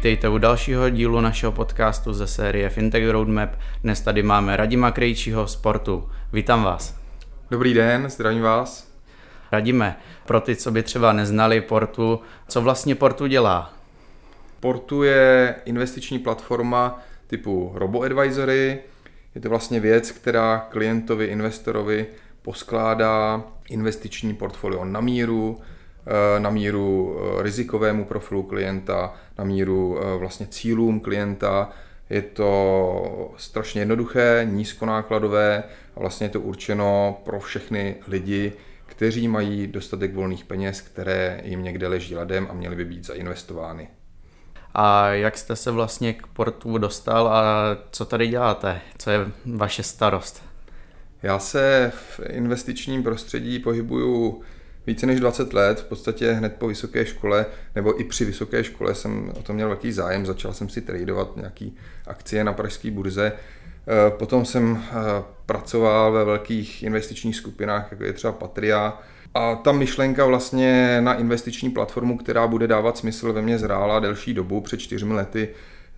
Vítejte u dalšího dílu našeho podcastu ze série Fintech Roadmap. Dnes tady máme Radima Krejčího z Portu. Vítám vás. Dobrý den, zdravím vás. Radíme, pro ty, co by třeba neznali Portu, co vlastně Portu dělá? Portu je investiční platforma typu RoboAdvisory. Je to vlastně věc, která klientovi, investorovi poskládá investiční portfolio na míru, na míru eh, rizikovému profilu klienta, na míru eh, vlastně cílům klienta. Je to strašně jednoduché, nízkonákladové a vlastně je to určeno pro všechny lidi, kteří mají dostatek volných peněz, které jim někde leží ladem a měly by být zainvestovány. A jak jste se vlastně k portu dostal a co tady děláte? Co je vaše starost? Já se v investičním prostředí pohybuju více než 20 let, v podstatě hned po vysoké škole, nebo i při vysoké škole jsem o tom měl velký zájem, začal jsem si tradovat nějaký akcie na pražské burze. Eh, potom jsem eh, pracoval ve velkých investičních skupinách, jako je třeba Patria, a ta myšlenka vlastně na investiční platformu, která bude dávat smysl ve mně zrála delší dobu, před čtyřmi lety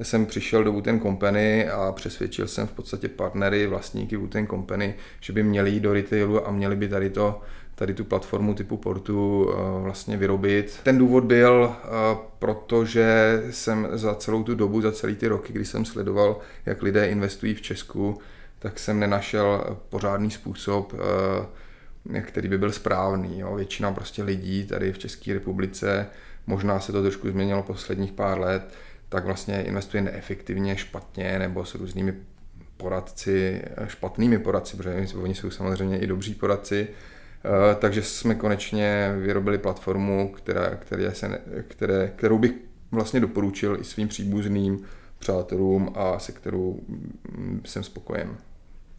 jsem přišel do Wooten Company a přesvědčil jsem v podstatě partnery, vlastníky Wooten Company, že by měli jít do retailu a měli by tady to tady tu platformu typu portu eh, vlastně vyrobit. Ten důvod byl, eh, protože jsem za celou tu dobu, za celý ty roky, kdy jsem sledoval, jak lidé investují v Česku, tak jsem nenašel pořádný způsob, eh, který by byl správný. Jo. Většina prostě lidí tady v České republice, možná se to trošku změnilo posledních pár let, tak vlastně investuje neefektivně, špatně nebo s různými poradci, špatnými poradci, protože oni jsou samozřejmě i dobří poradci, takže jsme konečně vyrobili platformu, která, které se, které, kterou bych vlastně doporučil i svým příbuzným přátelům a se kterou mm, jsem spokojen.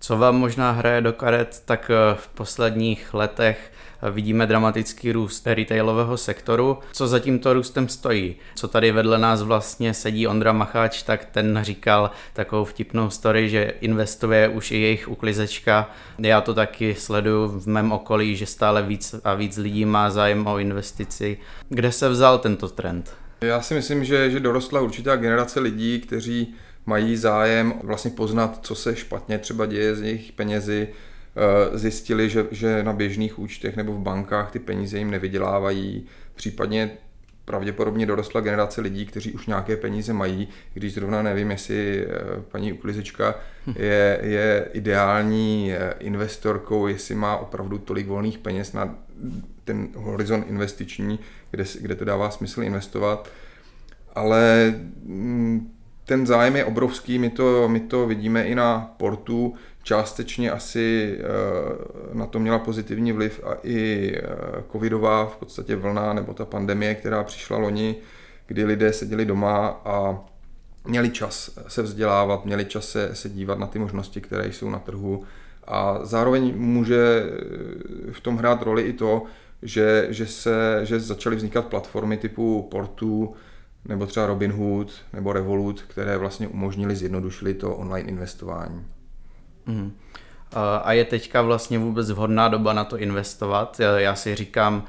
Co vám možná hraje do karet, tak eh, v posledních letech vidíme dramatický růst retailového sektoru. Co za tímto růstem stojí? Co tady vedle nás vlastně sedí Ondra Macháč, tak ten říkal takovou vtipnou story, že investuje už i jejich uklizečka. Já to taky sleduju v mém okolí, že stále víc a víc lidí má zájem o investici. Kde se vzal tento trend? Já si myslím, že, že dorostla určitá generace lidí, kteří mají zájem vlastně poznat, co se špatně třeba děje s jejich penězi, Eh, zjistili, že, že na běžných účtech nebo v bankách ty peníze jim nevydělávají, případně pravděpodobně dorostla generace lidí, kteří už nějaké peníze mají, když zrovna nevím, jestli eh, paní uklizečka je, je ideální eh, investorkou, jestli má opravdu tolik volných peněz na ten horizont investiční, kde, kde to dává smysl investovat. Ale mm, ten zájem je obrovský, my to, my to vidíme i na portu, částečně asi eh, na to měla pozitivní vliv a i eh, covidová v podstatě vlna nebo ta pandemie, která přišla loni, kdy lidé seděli doma a měli čas se vzdělávat, měli čas se, se dívat na ty možnosti, které jsou na trhu. A zároveň může eh, v tom hrát roli i to, že, že, se, že začaly vznikat platformy typu Portu, nebo třeba Robinhood nebo Revolut, které vlastně umožnili, zjednodušili to online investování. Mm. A je teďka vlastně vůbec vhodná doba na to investovat? Já si říkám,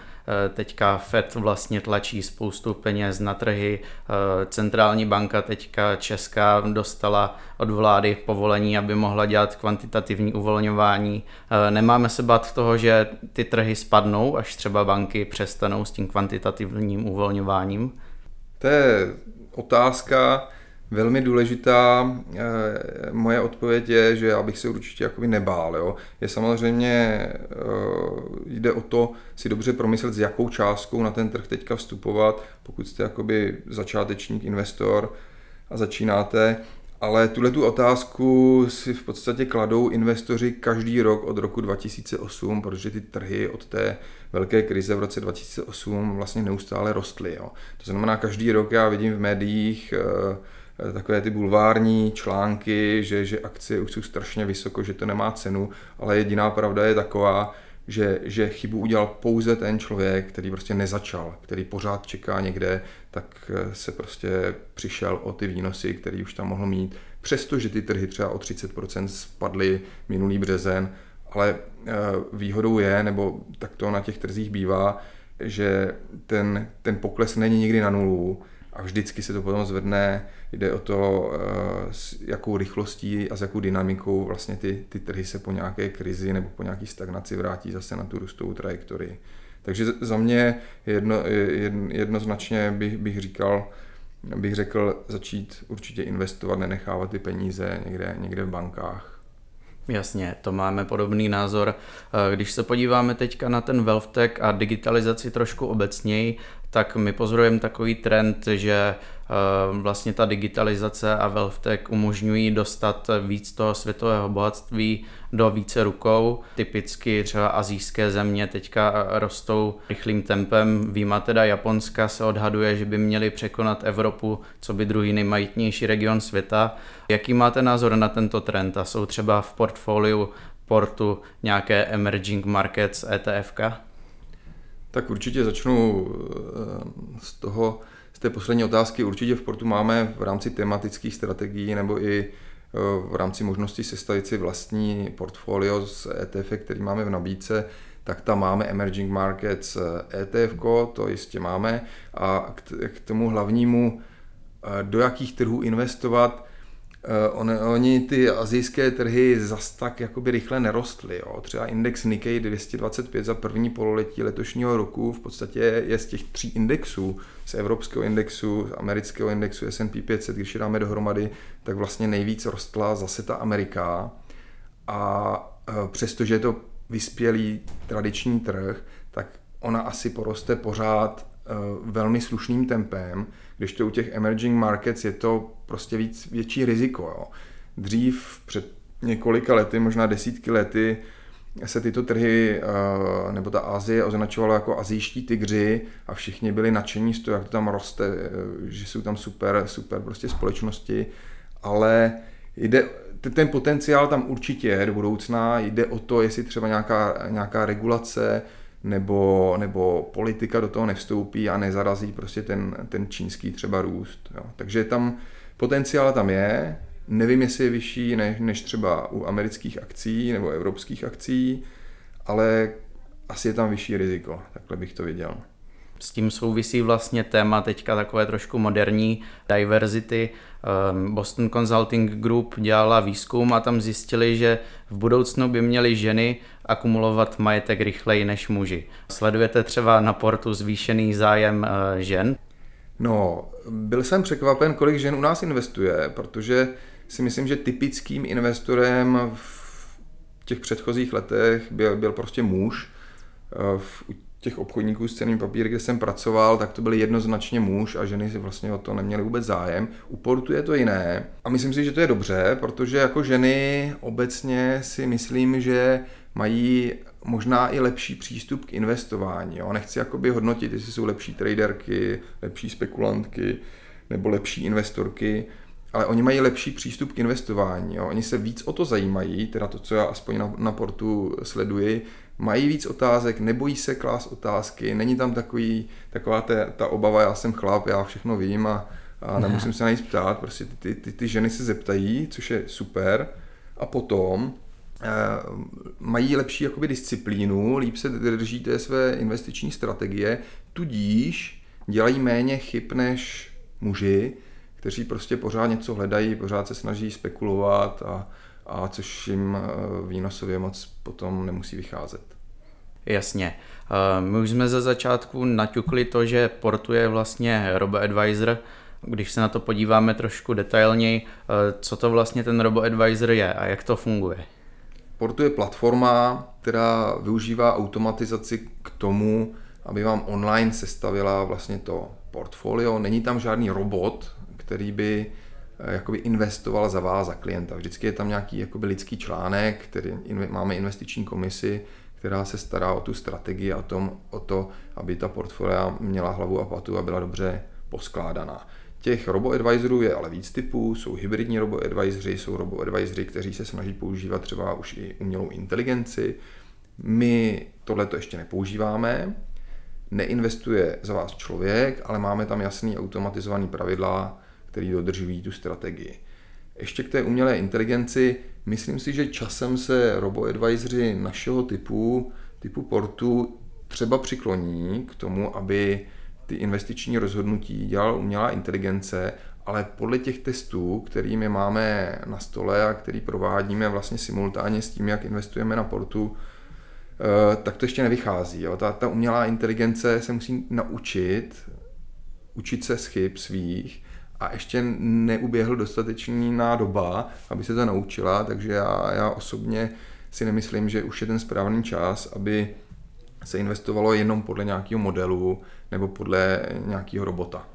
e, teďka Fed vlastně tlačí spoustu peněz na trhy, e, centrální banka teďka česká dostala od vlády povolení, aby mohla dělat kvantitativní uvolňování. E, nemáme se bát toho, že ty trhy spadnou, až třeba banky přestanou s tím kvantitativním uvolňováním? To je otázka, velmi důležitá. Eh, moje odpověď je, že já bych se určitě jakoby nebál. Jo. Je samozřejmě, eh, jde o to si dobře promyslet, s jakou částkou na ten trh teďka vstupovat, pokud jste jakoby začátečník, investor a začínáte. Ale tuhle tu otázku si v podstatě kladou investoři každý rok od roku 2008, protože ty trhy od té velké krize v roce 2008 vlastně neustále rostly. Jo. To znamená, každý rok já vidím v médiích eh, Eh, takové ty bulvární články, že, že akcie už jsou strašně vysoko, že to nemá cenu, ale jediná pravda je taková, že, že chybu udělal pouze ten člověk, který prostě nezačal, který pořád čeká někde, tak eh, se prostě přišel o ty výnosy, který už tam mohl mít. Přestože ty trhy třeba o 30% spadly minulý březen, ale eh, výhodou je, nebo tak to na těch trzích bývá, že ten, ten pokles není nikdy na nulu, a vždycky se to potom zvedne. Jde o to, eh, s jakou rychlostí a s jakou dynamikou vlastně ty, ty trhy se po nějaké krizi nebo po nějaké stagnaci vrátí zase na tu růstovou trajektorii. Takže za mě jedno, jednoznačně bych, bych říkal, bych řekl začít určitě investovat, nenechávat ty peníze někde, někde v bankách. Jasně, to máme podobný názor. Eh, když se podíváme teďka na ten WealthTech a digitalizaci trošku obecněji, tak my pozorujeme takový trend, že vlastně ta digitalizace a WealthTech umožňují dostat víc toho světového bohatství do více rukou. Typicky třeba azijské země teďka rostou rychlým tempem. Výjima teda Japonska se odhaduje, že by měli překonat Evropu, co by druhý nejmajitnější region světa. Jaký máte názor na tento trend a jsou třeba v portfoliu portu nějaké emerging markets ETFK? Tak určitě začnu eh, z toho, té poslední otázky. Určitě v portu máme v rámci tematických strategií nebo i eh, v rámci možnosti sestavit si vlastní portfolio z ETF, který máme v nabídce, tak tam máme Emerging Markets ETF, eh, e to jistě máme. A k tomu hlavnímu, do jakých trhů investovat, Eh, on, oni ty azijské trhy zas tak jakoby rychle nerostly. Jo. Třeba index Nikkei 225 za první pololetí letošního roku v podstatě je z těch tří indexů, z evropského indexu, z amerického indexu S&P 500, když je dáme dohromady, tak vlastně nejvíc rostla zase ta Amerika. A eh, přestože je to vyspělý tradiční trh, tak ona asi poroste pořád eh, velmi slušným tempem, když to u těch emerging markets je to prostě víc větší riziko. Jo. Dřív před několika lety, možná desítky lety, se tyto trhy eh, nebo ta Asie označovala jako azijští tygři a všichni byli nadšení z toho, jak to tam roste, eh, že jsou tam super, super prostě společnosti, ale jde, ten potenciál tam určitě je do budoucna, jde o to, jestli třeba nějaká, nějaká regulace nebo, nebo politika do toho nevstoupí a nezarazí prostě ten, ten čínský třeba růst. Jo. Takže tam potenciál tam je, nevím, jestli je vyšší než, než třeba u amerických akcí nebo evropských akcí, ale asi je tam vyšší riziko, takhle bych to viděl. S tím souvisí vlastně téma teďka takové trošku moderní diverzity. Ehm, Boston Consulting Group dělala výzkum a tam zjistili, že v budoucnu by měly ženy akumulovat majetek rychleji než muži. Sledujete třeba na portu zvýšený zájem eh, žen? No, byl jsem překvapen, kolik žen u nás investuje, protože si myslím, že typickým investorem v těch předchozích letech byl, byl prostě muž. Eh, v, těch obchodníků s ceným papíry, kde jsem pracoval, tak to byly jednoznačně muž a ženy si vlastně o to neměly vůbec zájem. U portu je to jiné. A myslím si, že to je dobře, protože jako ženy obecně si myslím, že mají možná i lepší přístup k investování. Jo? Nechci jakoby hodnotit, jestli jsou lepší traderky, lepší spekulantky nebo lepší investorky, ale oni mají lepší přístup k investování. Jo? Oni se víc o to zajímají, teda to, co já aspoň na, na portu sleduji, mají víc otázek, nebojí se klást otázky, není tam takový, taková ta, ta obava, já jsem chlap, já všechno vím a, a nemusím se na nic ptát, prostě ty, ty, ty ženy se zeptají, což je super, a potom mají lepší jakoby disciplínu, líp se drží té své investiční strategie, tudíž dělají méně chyb než muži, kteří prostě pořád něco hledají, pořád se snaží spekulovat a, a což jim eh, výnosově moc potom nemusí vycházet. Jasně. Eh, my už jsme ze začátku naťukli to, že portuje vlastně RoboAdvisor. Když se na to podíváme trošku detailněji, eh, co to vlastně ten RoboAdvisor je a jak to funguje? Portu je platforma, která využívá automatizaci k tomu, aby vám online sestavila vlastně to portfolio. Není tam žádný robot, který by Eh, jakoby investoval za vás, za klienta. Vždycky je tam nějaký jakoby lidský článek, který máme investiční komisi, která se stará o tu strategii a tom, o to, aby ta portfolia měla hlavu a patu a byla dobře poskládaná. Těch robo-advisorů je ale víc typů, jsou hybridní robo-advisory, jsou robo-advisory, kteří se snaží používat třeba už i umělou inteligenci. My tohle to ještě nepoužíváme, neinvestuje za vás člověk, ale máme tam jasný automatizovaný pravidla, který dodržují tu strategii. Ještě k té umělé inteligenci, myslím si, že časem se robo-advisory našeho typu, typu portu třeba přikloní k tomu, aby ty investiční rozhodnutí dělala umělá inteligence, ale podle těch testů, kterými máme na stole a který provádíme vlastně simultánně s tím, jak investujeme na portu, eh, tak to ještě nevychází. Jo. Ta, ta umělá inteligence se musí naučit, učit se z chyb svých a ještě neuběhl dostatečná doba, aby se to naučila, takže já, já osobně si nemyslím, že už je ten správný čas, aby se investovalo jenom podle nějakého modelu nebo podle nějakého robota.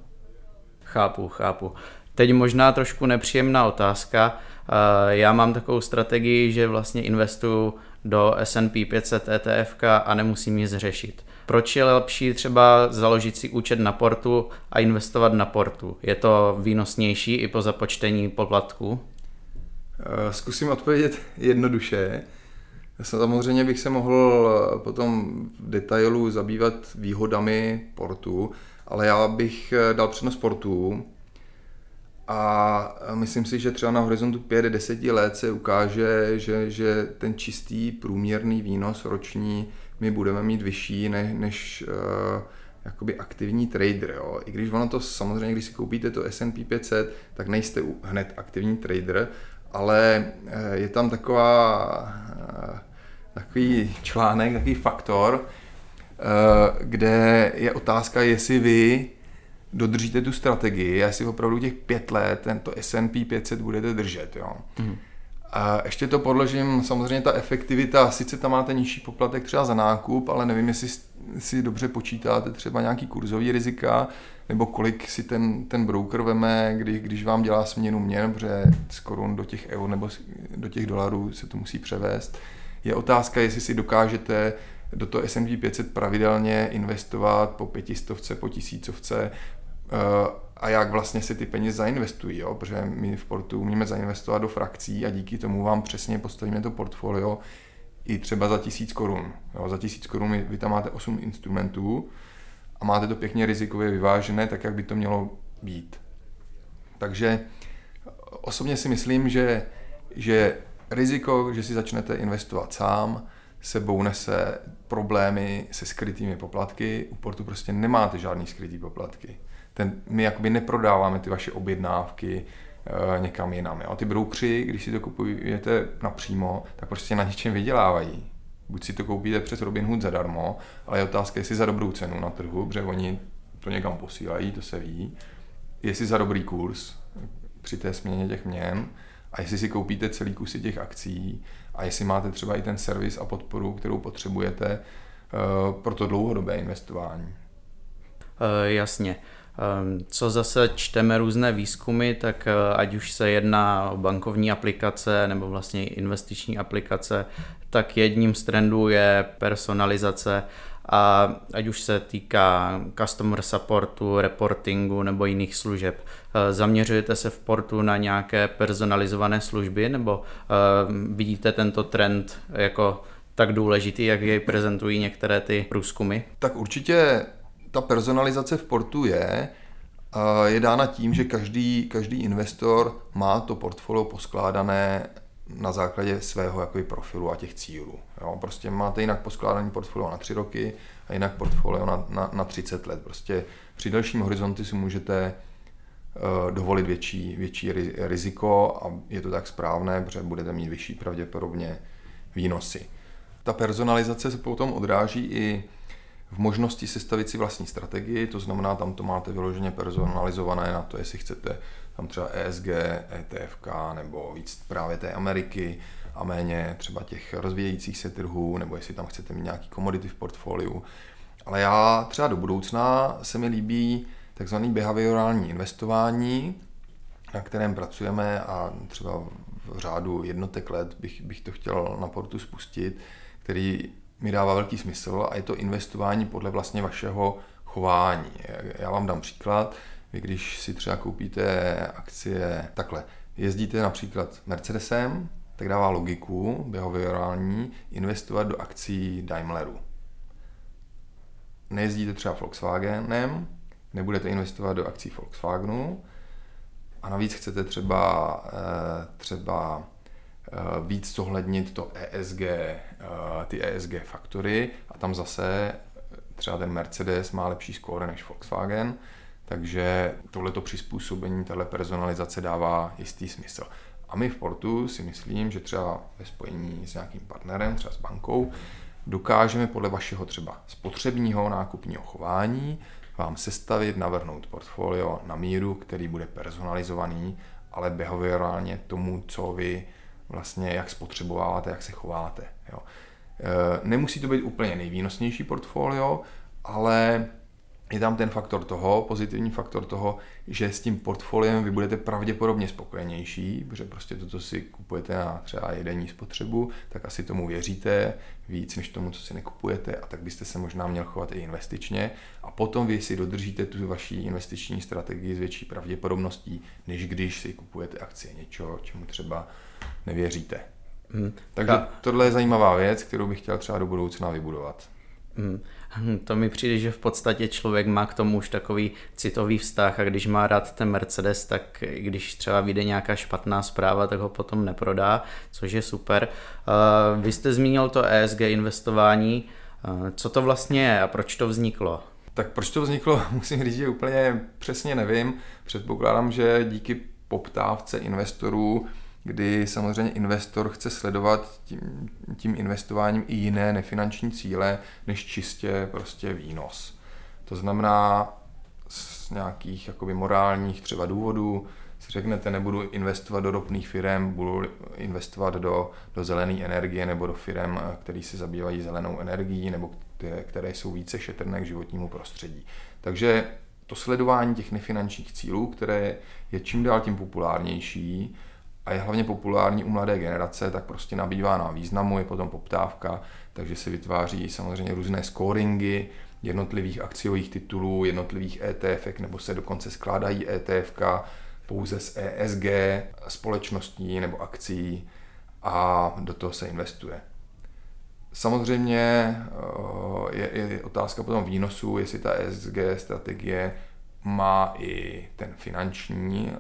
Chápu, chápu. Teď možná trošku nepříjemná otázka. Eh, já mám takovou strategii, že vlastně investuju do S&P 500 ETF a nemusím nic řešit. Proč je lepší třeba založit si účet na portu a investovat na portu? Je to výnosnější i po započtení poplatků? Eh, zkusím odpovědět jednoduše. Samozřejmě bych se mohl eh, potom v detailu zabývat výhodami portu, ale já bych eh, dal přednost portu a myslím si, že třeba na horizontu 5-10 let se ukáže, že, že ten čistý průměrný výnos roční my budeme mít vyšší než, než uh, jakoby aktivní trader. Jo. I když ono to samozřejmě, když si koupíte to S&P 500, tak nejste hned aktivní trader, ale je tam taková takový článek, takový faktor, eh, kde je otázka, jestli vy dodržíte tu strategii, jestli opravdu těch pět let tento S&P 500 budete držet. Jo. Mm. A ještě to podložím, samozřejmě ta efektivita, sice tam máte nižší poplatek třeba za nákup, ale nevím, jestli si dobře počítáte třeba nějaký kurzový rizika, nebo kolik si ten, ten broker veme, kdy, když vám dělá směnu měn, protože z korun do těch eur nebo do těch dolarů se to musí převést. Je otázka, jestli si dokážete do toho S&P 500 pravidelně investovat po pětistovce, po tisícovce eh, a jak vlastně se ty peníze zainvestují, jo? protože my v portu umíme zainvestovat do frakcí a díky tomu vám přesně postavíme to portfolio i třeba za tisíc korun. Jo? Za tisíc korun vy tam máte 8 instrumentů a máte to pěkně rizikově vyvážené, tak jak by to mělo být. Takže osobně si myslím, že, že riziko, že si začnete investovat sám, sebou nese problémy se skrytými poplatky. U portu prostě nemáte žádný skrytý poplatky. Ten, my jakoby neprodáváme ty vaše objednávky e, někam jinam. Jo? Ty broukři, když si to kupujete napřímo, tak prostě na něčem vydělávají. Buď si to koupíte přes Robinhood zadarmo, ale je otázka, jestli za dobrou cenu na trhu, protože oni to někam posílají, to se ví. Jestli za dobrý kurz při té směně těch měn, a jestli si koupíte celý kusy těch akcí a jestli máte třeba i ten servis a podporu, kterou potřebujete eh, pro to dlouhodobé investování. E, jasně. Ehm, co zase čteme různé výzkumy, tak eh, ať už se jedná o bankovní aplikace nebo vlastně investiční aplikace, tak jedním z trendů je personalizace a ať už se týká customer supportu, reportingu nebo jiných služeb. Eh, zaměřujete se v portu na nějaké personalizované služby nebo uh, vidíte tento trend jako tak důležitý, jak jej prezentují některé ty průzkumy? Tak určitě ta personalizace v portu je, je dána tím, že každý, každý investor má to portfolio poskládané na základě svého jakoby, profilu a těch cílů. Jo? Prostě máte jinak poskládaný portfolio na tři roky a jinak portfolio na, na, na 30 let. Prostě při dalším horizontu si můžete uh, dovolit větší, větší riziko a je to tak správné, protože budete mít vyšší pravděpodobně výnosy. Ta personalizace se potom odráží i v možnosti sestavit si vlastní strategii, to znamená, tam to máte vyloženě personalizované na to, jestli chcete tam třeba ESG, ETFK nebo víc právě té Ameriky a méně třeba těch rozvíjejících se trhů, nebo jestli tam chcete mít nějaký commodity v portfoliu. Ale já třeba do budoucna se mi líbí takzvaný behaviorální investování, na kterém pracujeme a třeba v řádu jednotek let bych, bych to chtěl na portu spustit, který mi dává velký smysl a je to investování podle vlastně vašeho chování. Já vám dám příklad. Vy když si třeba koupíte akcie takhle, jezdíte například Mercedesem, tak dává logiku behaviorální investovat do akcí Daimleru. Nejezdíte třeba Volkswagenem, nebudete investovat do akcí Volkswagenu a navíc chcete třeba, eh, třeba eh, víc zohlednit to ESG, eh, ty ESG faktory a tam zase třeba ten Mercedes má lepší skóre než Volkswagen, takže tohleto přizpůsobení, tahle personalizace dává jistý smysl. A my v Portu si myslím, že třeba ve spojení s nějakým partnerem, třeba s bankou, dokážeme podle vašeho třeba spotřebního nákupního chování vám sestavit, navrhnout portfolio na míru, který bude personalizovaný, ale behaviorálně tomu, co vy vlastně jak spotřebováváte, jak se chováte. Jo. E, nemusí to být úplně nejvýnosnější portfolio, ale je tam ten faktor toho, pozitivní faktor toho, že s tím portfoliem vy budete pravděpodobně spokojenější, protože prostě to, co si kupujete na třeba jedenní spotřebu, tak asi tomu věříte víc než tomu, co si nekupujete a tak byste se možná měl chovat i investičně a potom vy si dodržíte tu vaší investiční strategii s větší pravděpodobností, než když si kupujete akcie něčeho, čemu třeba nevěříte. Hmm. Takže tohle je zajímavá věc, kterou bych chtěl třeba do budoucna vybudovat. Hmm. To mi přijde, že v podstatě člověk má k tomu už takový citový vztah a když má rád ten Mercedes, tak když třeba vyjde nějaká špatná zpráva, tak ho potom neprodá, což je super. Vy jste zmínil to ESG investování. Co to vlastně je a proč to vzniklo? Tak proč to vzniklo, musím říct, že úplně přesně nevím. Předpokládám, že díky poptávce investorů kdy samozřejmě investor chce sledovat tím, tím investováním i jiné nefinanční cíle, než čistě prostě výnos. To znamená z nějakých jakoby morálních třeba důvodů si řeknete, nebudu investovat do ropných firm, budu investovat do, do zelené energie nebo do firm, které se zabývají zelenou energií nebo které, které jsou více šetrné k životnímu prostředí. Takže to sledování těch nefinančních cílů, které je čím dál tím populárnější, a je hlavně populární u mladé generace, tak prostě nabývá na významu, je potom poptávka, takže se vytváří samozřejmě různé scoringy jednotlivých akciových titulů, jednotlivých ETF, nebo se dokonce skládají ETF pouze z ESG společností nebo akcí a do toho se investuje. Samozřejmě eh, je, je otázka potom výnosu, jestli ta ESG strategie má i ten finanční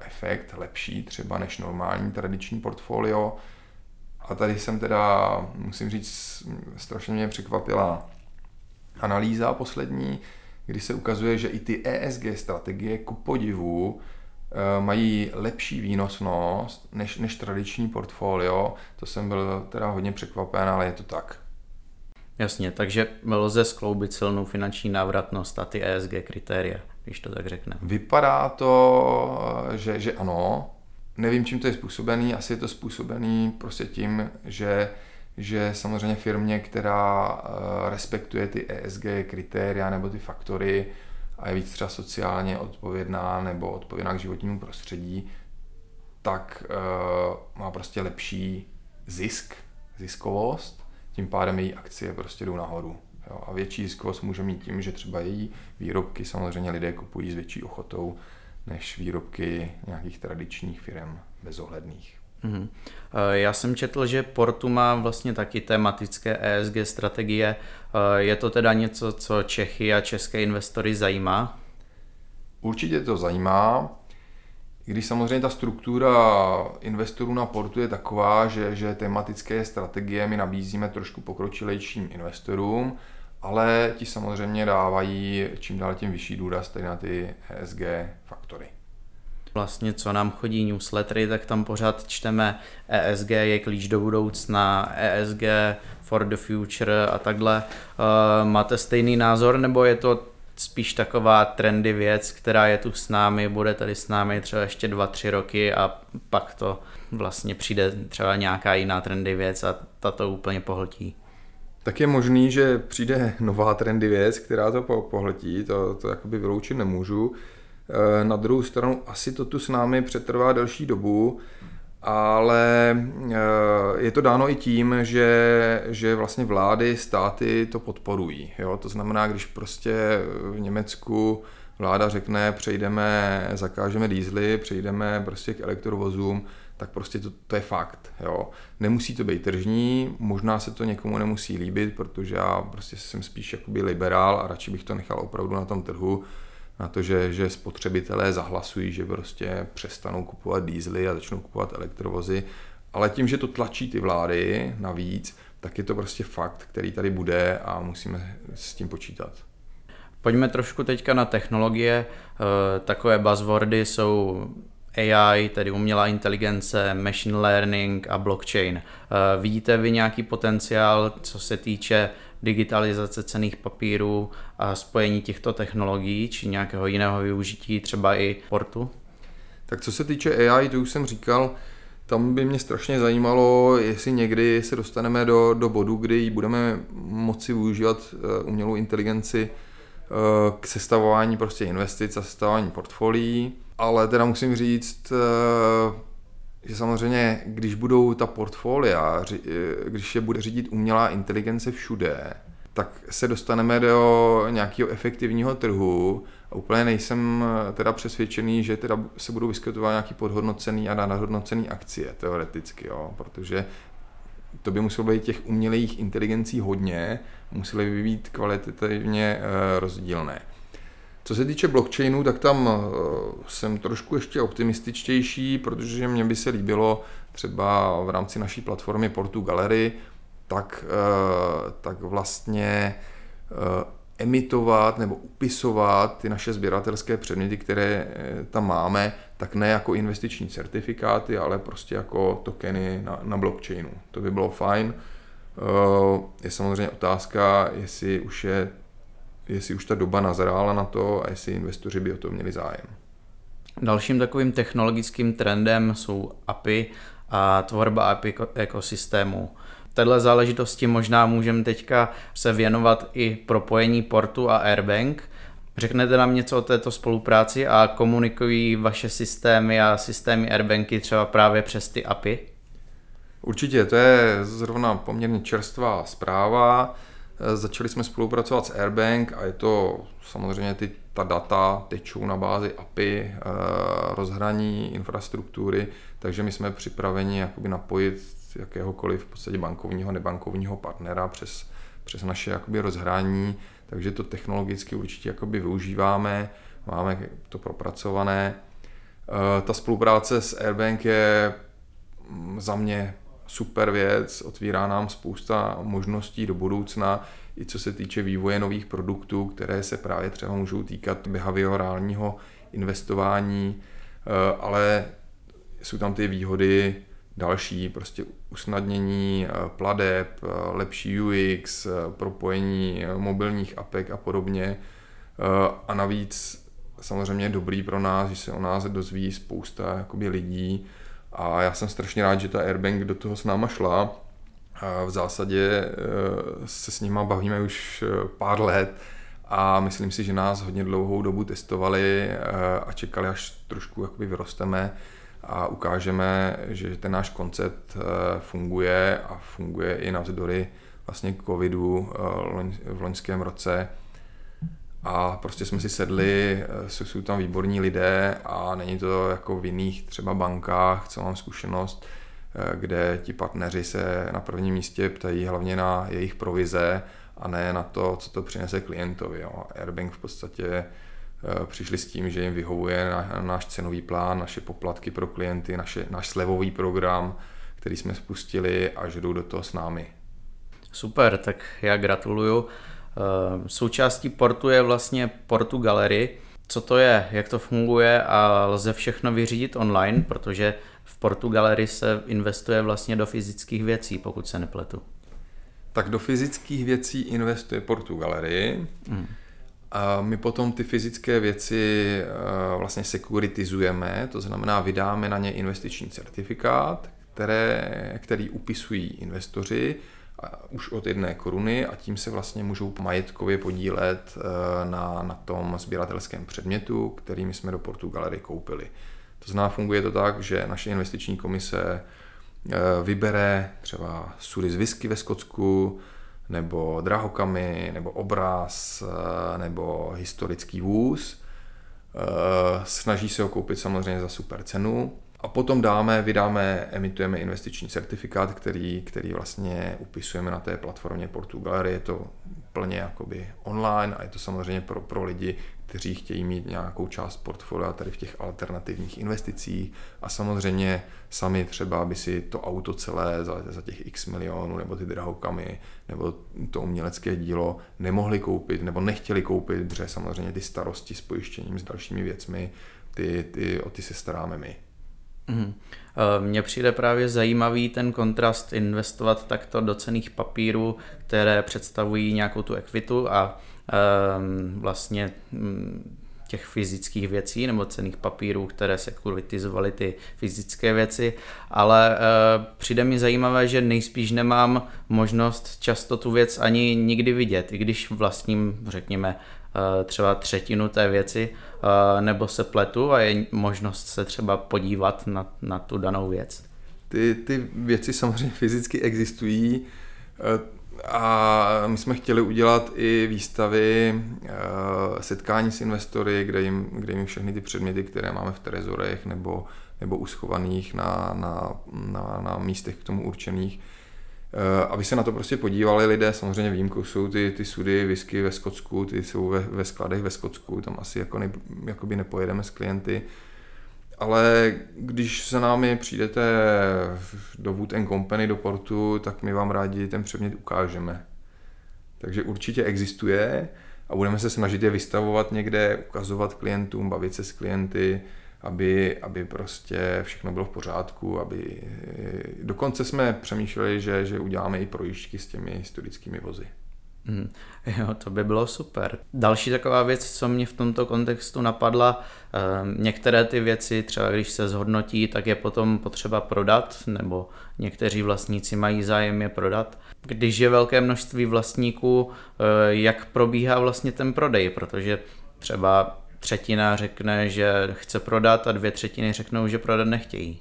efekt lepší třeba než normální tradiční portfolio. A tady jsem teda, musím říct, strašně mě překvapila analýza poslední, kdy se ukazuje, že i ty ESG strategie ku podivu eh, mají lepší výnosnost než, než tradiční portfolio. To jsem byl teda hodně překvapen, ale je to tak. Jasně, takže lze skloubit silnou finanční návratnost a ty ESG kritéria, když to tak řekne. Vypadá to, že, že ano. Nevím, čím to je způsobený. Asi je to způsobený prostě tím, že že samozřejmě firmě, která eh, respektuje ty ESG kritéria nebo ty faktory a je víc třeba sociálně odpovědná nebo odpovědná k životnímu prostředí, tak uh, má prostě lepší zisk, ziskovost tím pádem její akcie prostě jdou nahoru. Jo, a větší ziskovost může mít tím, že třeba její výrobky samozřejmě lidé kupují s větší ochotou než výrobky nějakých tradičních firm bezohledných. Mm-hmm. Já jsem četl, že Portu má vlastně taky tematické ESG strategie. Eh, je to teda něco, co Čechy a české investory zajímá? Určitě to zajímá když samozřejmě ta struktura investorů na portu je taková, že, že tematické strategie my nabízíme trošku pokročilejším investorům, ale ti samozřejmě dávají čím dál tím vyšší důraz tady na ty ESG faktory. Vlastně, co nám chodí newslettery, tak tam pořád čteme ESG je klíč do budoucna, ESG for the future a takhle. Uh, máte stejný názor, nebo je to spíš taková trendy věc, která je tu s námi, bude tady s námi třeba ještě dva, tři roky a pak to vlastně přijde třeba nějaká jiná trendy věc a ta to úplně pohltí. Tak je možný, že přijde nová trendy věc, která to pohltí, to, to jakoby vyloučit nemůžu. E, na druhou stranu asi to tu s námi přetrvá delší dobu, ale eh, je to dáno i tím, že, že vlastně vlády, státy to podporují. Jo? To znamená, když prostě v Německu vláda řekne, přejdeme, zakážeme dýzly, přejdeme prostě k elektrovozům, tak prostě to, to je fakt. Jo. Nemusí to být tržní, možná se to někomu nemusí líbit, protože já prostě jsem spíš jakoby liberál a radši bych to nechal opravdu na tom trhu, na to, že, že spotřebitelé zahlasují, že prostě přestanou kupovat dýzly a začnou kupovat elektrovozy, ale tím, že to tlačí ty vlády navíc, tak je to prostě fakt, který tady bude a musíme s tím počítat. Pojďme trošku teďka na technologie. Eh, takové buzzwordy jsou AI, tedy umělá inteligence, machine learning a blockchain. Eh, vidíte vy nějaký potenciál, co se týče digitalizace cených papírů a spojení těchto technologií, či nějakého jiného využití, třeba i portu? Tak co se týče AI, to už jsem říkal, tam by mě strašně zajímalo, jestli někdy se dostaneme do, do bodu, kdy budeme moci využívat eh, umělou inteligenci eh, k sestavování prostě investic a sestavování portfolií, ale teda musím říct, eh, že samozřejmě, když budou ta portfolia, když je bude řídit umělá inteligence všude, tak se dostaneme do nějakého efektivního trhu a úplně nejsem eh, teda přesvědčený, že teda se budou vyskytovat nějaký podhodnocený a nadhodnocený akcie teoreticky, jo, protože to by muselo být těch umělých inteligencí hodně, musely by být kvalitativně eh, rozdílné. Co se týče blockchainu, tak tam eh, jsem trošku ještě optimističtější, protože mě by se líbilo třeba v rámci naší platformy Portu Gallery, tak, tak vlastně emitovat nebo upisovat ty naše sběratelské předměty, které eh, tam máme, tak ne jako investiční certifikáty, ale prostě jako tokeny na, na blockchainu. To by bylo fajn. Eh, je samozřejmě otázka, jestli už je jestli už ta doba nazrála na to a jestli investoři by o to měli zájem. Dalším takovým technologickým trendem jsou API a tvorba API ekosystému téhle záležitosti možná můžeme teďka se věnovat i propojení portu a Airbank. Řeknete nám něco o této spolupráci a komunikují vaše systémy a systémy Airbanky třeba právě přes ty API? Určitě, to je zrovna poměrně čerstvá zpráva. Začali jsme spolupracovat s Airbank a je to samozřejmě ty, ta data tečou na bázi API, eh, rozhraní infrastruktury, takže my jsme připraveni jakoby napojit jakéhokoliv v podstatě bankovního, nebankovního partnera přes, přes naše jakoby rozhrání, takže to technologicky určitě jakoby využíváme, máme to propracované. Eh, ta spolupráce s Airbank je mm, za mě super věc, otvírá nám spousta možností do budoucna, i co se týče vývoje nových produktů, které se právě třeba můžou týkat behaviorálního investování, eh, ale jsou tam ty výhody další, prostě usnadnění eh, pladeb, eh, lepší UX, propojení mobilních apek a podobně. A navíc samozřejmě je dobrý pro nás, že se o nás dozví spousta jakoby, lidí a já jsem strašně rád, že ta Airbank do toho s náma šla. A v zásadě se s nima bavíme už pár let a myslím si, že nás hodně dlouhou dobu testovali a čekali, až trošku jakoby vyrosteme a ukážeme, že ten náš koncept funguje a funguje i navzdory vlastně covidu v loňském roce. A prostě jsme si sedli, eh, jsou tam výborní lidé a není to jako v jiných třeba bankách, co mám zkušenost, kde ti partneři se na prvním místě ptají hlavně na jejich provize a ne na to, co to přinese klientovi. Jo. Airbank v podstatě Eh, přišli s tím, že jim vyhovuje náš cenový plán, naše poplatky pro klienty, naše, náš slevový program, který jsme spustili a že jdou do toho s námi. Super, tak já gratuluju. Eh, součástí portu je vlastně Portu Gallery. Co to je, jak to funguje a lze všechno vyřídit online, protože v Portu Gallery se investuje vlastně do fyzických věcí, pokud se nepletu. Tak do fyzických věcí investuje Portu Gallery. Hmm. A my potom ty fyzické věci eh, vlastně sekuritizujeme, to znamená vydáme na ně investiční certifikát, které, který upisují investoři už od jedné koruny a tím se vlastně můžou majetkově podílet eh, na, na tom sběratelském předmětu, který my jsme do Portu Gallery koupili. To znamená, funguje to tak, že naše investiční komise eh, vybere třeba sudy z whisky ve Skotsku, nebo drahokamy, nebo obraz, eh, nebo historický vůz. Snaží se ho koupit samozřejmě za super cenu. A potom dáme, vydáme, emitujeme investiční certifikát, který, který vlastně upisujeme na té platformě Portugalary. Je to plně jakoby online a je to samozřejmě pro, pro lidi, kteří chtějí mít nějakou část portfolia tady v těch alternativních investicích a samozřejmě sami třeba by si to auto celé za, za těch x milionů nebo ty drahokamy nebo to umělecké dílo nemohli koupit nebo nechtěli koupit, protože samozřejmě ty starosti s pojištěním, s dalšími věcmi, ty, ty, o ty se staráme my. Mm. Mně přijde právě zajímavý ten kontrast investovat takto do cených papírů, které představují nějakou tu ekvitu a um, vlastně um, těch fyzických věcí nebo cených papírů, které sekuritizovaly ty fyzické věci, ale uh, přijde mi zajímavé, že nejspíš nemám možnost často tu věc ani nikdy vidět, i když vlastním, řekněme, třeba třetinu té věci, uh, nebo se pletu a je možnost se třeba podívat na, na tu danou věc. Ty, ty věci samozřejmě fyzicky existují, a my jsme chtěli udělat i výstavy, eh, setkání s investory, kde jim, kde jim všechny ty předměty, které máme v trezorech nebo, nebo uschovaných na, na, na, na místech k tomu určených, eh, aby se na to prostě podívali lidé. Samozřejmě výjimkou jsou ty, ty sudy, whisky ve Skotsku, ty jsou ve, ve skladech ve Skotsku, tam asi jako ne, jakoby nepojedeme s klienty ale když se námi přijdete do Wood Company, do portu, tak my vám rádi ten předmět ukážeme. Takže určitě existuje a budeme se snažit je vystavovat někde, ukazovat klientům, bavit se s klienty, aby, aby prostě všechno bylo v pořádku, aby... Dokonce jsme přemýšleli, že, že uděláme i projížďky s těmi historickými vozy. Mm, jo, to by bylo super. Další taková věc, co mě v tomto kontextu napadla, eh, některé ty věci, třeba když se zhodnotí, tak je potom potřeba prodat, nebo někteří vlastníci mají zájem je prodat. Když je velké množství vlastníků, eh, jak probíhá vlastně ten prodej, protože třeba třetina řekne, že chce prodat a dvě třetiny řeknou, že prodat nechtějí.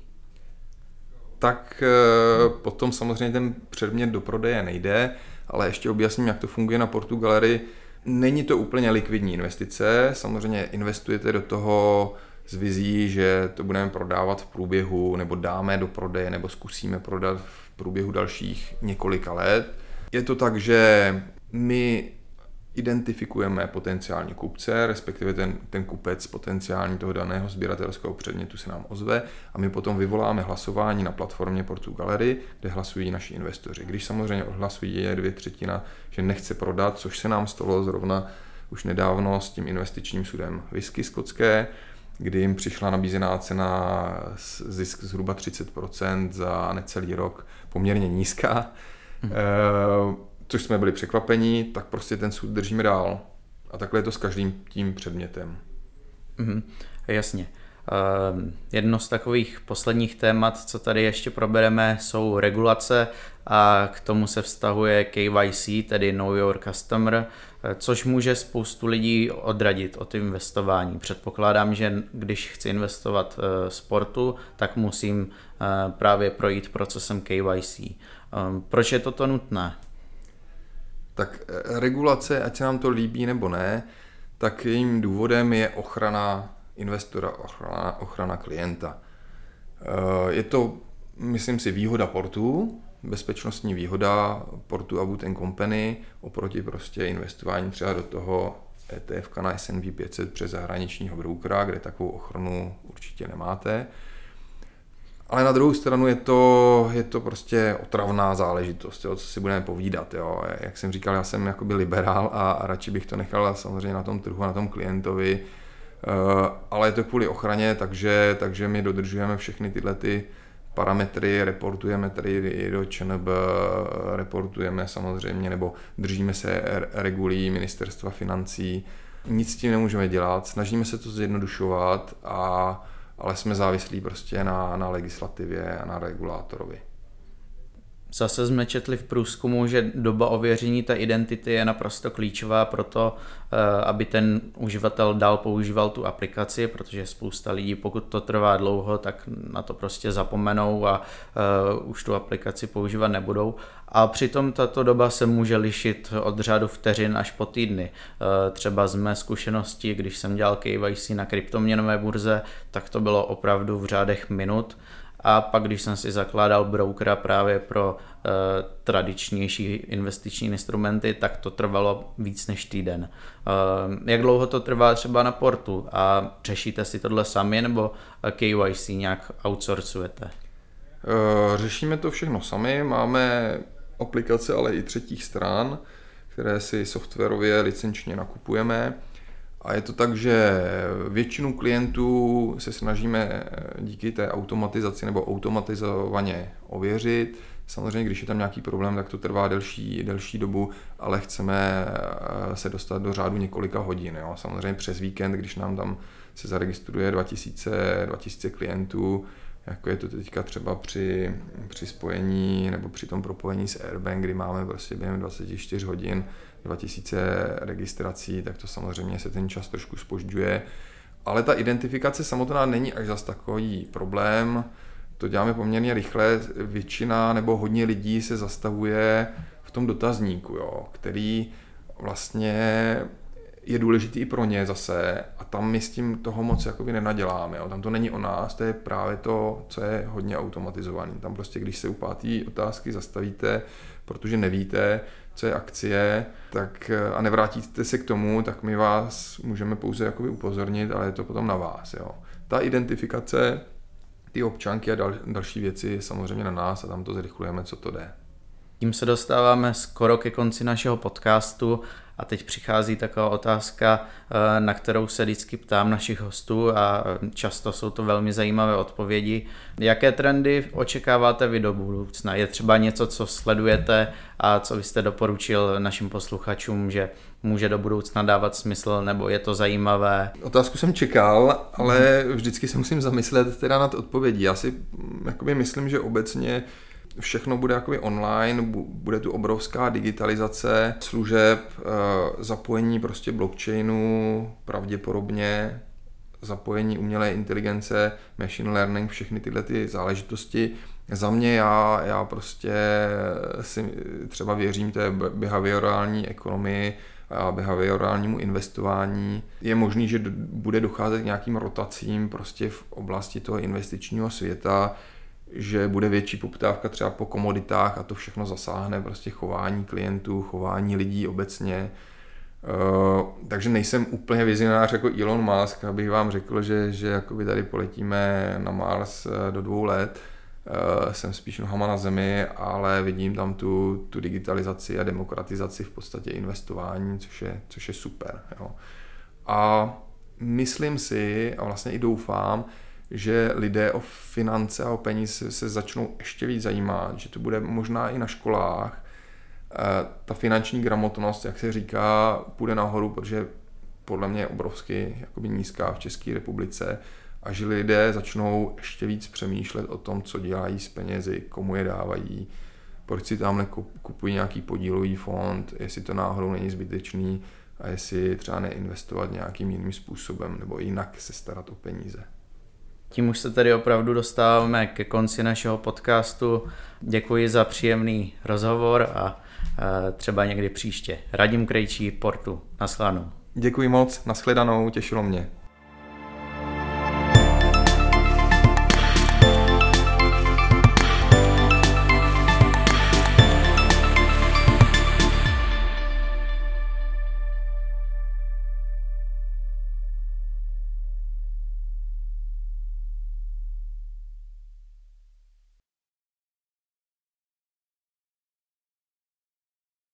Tak eh, potom samozřejmě ten předmět do prodeje nejde ale ještě objasním, jak to funguje na Portu Gallery. Není to úplně likvidní investice, samozřejmě investujete do toho s vizí, že to budeme prodávat v průběhu, nebo dáme do prodeje, nebo zkusíme prodat v průběhu dalších několika let. Je to tak, že my identifikujeme potenciální kupce, respektive ten, ten kupec potenciální toho daného sběratelského předmětu se nám ozve a my potom vyvoláme hlasování na platformě Portu Gallery, kde hlasují naši investoři. Když samozřejmě odhlasují je dvě třetina, že nechce prodat, což se nám stalo zrovna už nedávno s tím investičním sudem whisky skotské, kdy jim přišla nabízená cena zisk zhruba 30% za necelý rok, poměrně nízká. Hmm. E- což jsme byli překvapení, tak prostě ten sud držíme dál. A takhle je to s každým tím předmětem. Mm-hmm, jasně. Uh, jedno z takových posledních témat, co tady ještě probereme, jsou regulace a k tomu se vztahuje KYC, tedy Know Your Customer, eh, což může spoustu lidí odradit od investování. Předpokládám, že když chci investovat uh, sportu, tak musím uh, právě projít procesem KYC. Um, proč je toto nutné? Tak eh, regulace, ať se nám to líbí nebo ne, tak jejím důvodem je ochrana investora, ochrana, ochrana klienta. Eh, je to, myslím si, výhoda portu, bezpečnostní výhoda portu a Wood Company oproti prostě investování třeba do toho ETF na S&P 500 přes zahraničního broukera, kde takovou ochranu určitě nemáte. Ale na druhou stranu je to, je to prostě otravná záležitost, jo, co si budeme povídat. Jo. Jak jsem říkal, já jsem jakoby liberál a, a radši bych to nechal samozřejmě na tom trhu, na tom klientovi, uh, ale je to kvůli ochraně, takže, takže my dodržujeme všechny tyhle ty parametry, reportujeme tady i do ČNB, reportujeme samozřejmě, nebo držíme se regulí ministerstva financí. Nic s tím nemůžeme dělat, snažíme se to zjednodušovat a ale jsme závislí prostě na, na legislativě a na regulátorovi. Zase jsme četli v průzkumu, že doba ověření té identity je naprosto klíčová pro to, eh, aby ten uživatel dál používal tu aplikaci, protože spousta lidí, pokud to trvá dlouho, tak na to prostě zapomenou a uh, už tu aplikaci používat nebudou. A přitom tato doba se může lišit od řádu vteřin až po týdny. Uh, třeba z mé zkušenosti, když jsem dělal KYC na kryptoměnové burze, tak to bylo opravdu v řádech minut a pak když jsem si zakládal brokera právě pro uh, tradičnější investiční instrumenty, tak to trvalo víc než týden. Uh, jak dlouho to trvá třeba na portu a řešíte si tohle sami nebo KYC nějak outsourcujete? Uh, řešíme to všechno sami, máme aplikace, ale i třetích stran, které si softwarově licenčně nakupujeme. A je to tak, že většinu klientů se snažíme díky té automatizaci nebo automatizovaně ověřit. Samozřejmě, když je tam nějaký problém, tak to trvá delší, delší dobu, ale chceme eh, se dostat do řádu několika hodin. Jo. Samozřejmě přes víkend, když nám tam se zaregistruje 2000, 2000 klientů, jako je to teďka třeba při, při spojení nebo při tom propojení s Airbank, kdy máme prostě během 24 hodin 2000 registrací, tak to samozřejmě se ten čas trošku spožďuje. Ale ta identifikace samotná není až zas takový problém. To děláme poměrně rychle. Většina nebo hodně lidí se zastavuje v tom dotazníku, jo, který vlastně je důležitý i pro ně zase a tam my s tím toho moc jakoby nenaděláme. Jo. Tam to není o nás, to je právě to, co je hodně automatizovaný. Tam prostě, když se u pátý otázky zastavíte, protože nevíte, co je akcie, tak a nevrátíte se k tomu, tak my vás můžeme pouze jakoby upozornit, ale je to potom na vás. Jo. Ta identifikace, ty občanky a dal, další věci je samozřejmě na nás a tam to zrychlujeme, co to jde. Tím se dostáváme skoro ke konci našeho podcastu a teď přichází taková otázka, eh, na kterou se vždycky ptám našich hostů a často jsou to velmi zajímavé odpovědi. Jaké trendy očekáváte vy do budoucna? Je třeba něco, co sledujete a co byste doporučil našim posluchačům, že může do budoucna dávat smysl, nebo je to zajímavé? Otázku jsem čekal, ale vždycky se musím zamyslet teda nad odpovědí. Já si mm, myslím, že obecně všechno bude jakoby online, bude tu obrovská digitalizace služeb, eh, zapojení prostě blockchainu pravděpodobně, zapojení umělé inteligence, machine learning, všechny tyhle ty záležitosti. Za mě já, já prostě si třeba věřím té behaviorální ekonomii a behaviorálnímu investování. Je možný, že bude docházet k nějakým rotacím prostě v oblasti toho investičního světa, že bude větší poptávka třeba po komoditách a to všechno zasáhne prostě chování klientů, chování lidí obecně. Uh, takže nejsem úplně vizionář jako Elon Musk, abych vám řekl, že, že jakoby tady poletíme na Mars eh, do dvou let. Uh, jsem spíš nohama na zemi, ale vidím tam tu, tu digitalizaci a demokratizaci v podstatě investování, což je, což je super. Jo. A myslím si, a vlastně i doufám, že lidé o finance a o peníze se začnou ještě víc zajímat, že to bude možná i na školách. Eh, ta finanční gramotnost, jak se říká, půjde nahoru, protože podle mě je obrovsky jakoby nízká v České republice a že lidé začnou ještě víc přemýšlet o tom, co dělají s penězi, komu je dávají, proč si tamhle kupují nějaký podílový fond, jestli to náhodou není zbytečný a jestli třeba neinvestovat nějakým jiným způsobem nebo jinak se starat o peníze. Tím už se tedy opravdu dostáváme ke konci našeho podcastu. Děkuji za příjemný rozhovor a třeba někdy příště. Radim Krejčí, Portu. Naschledanou. Děkuji moc, nashledanou, těšilo mě.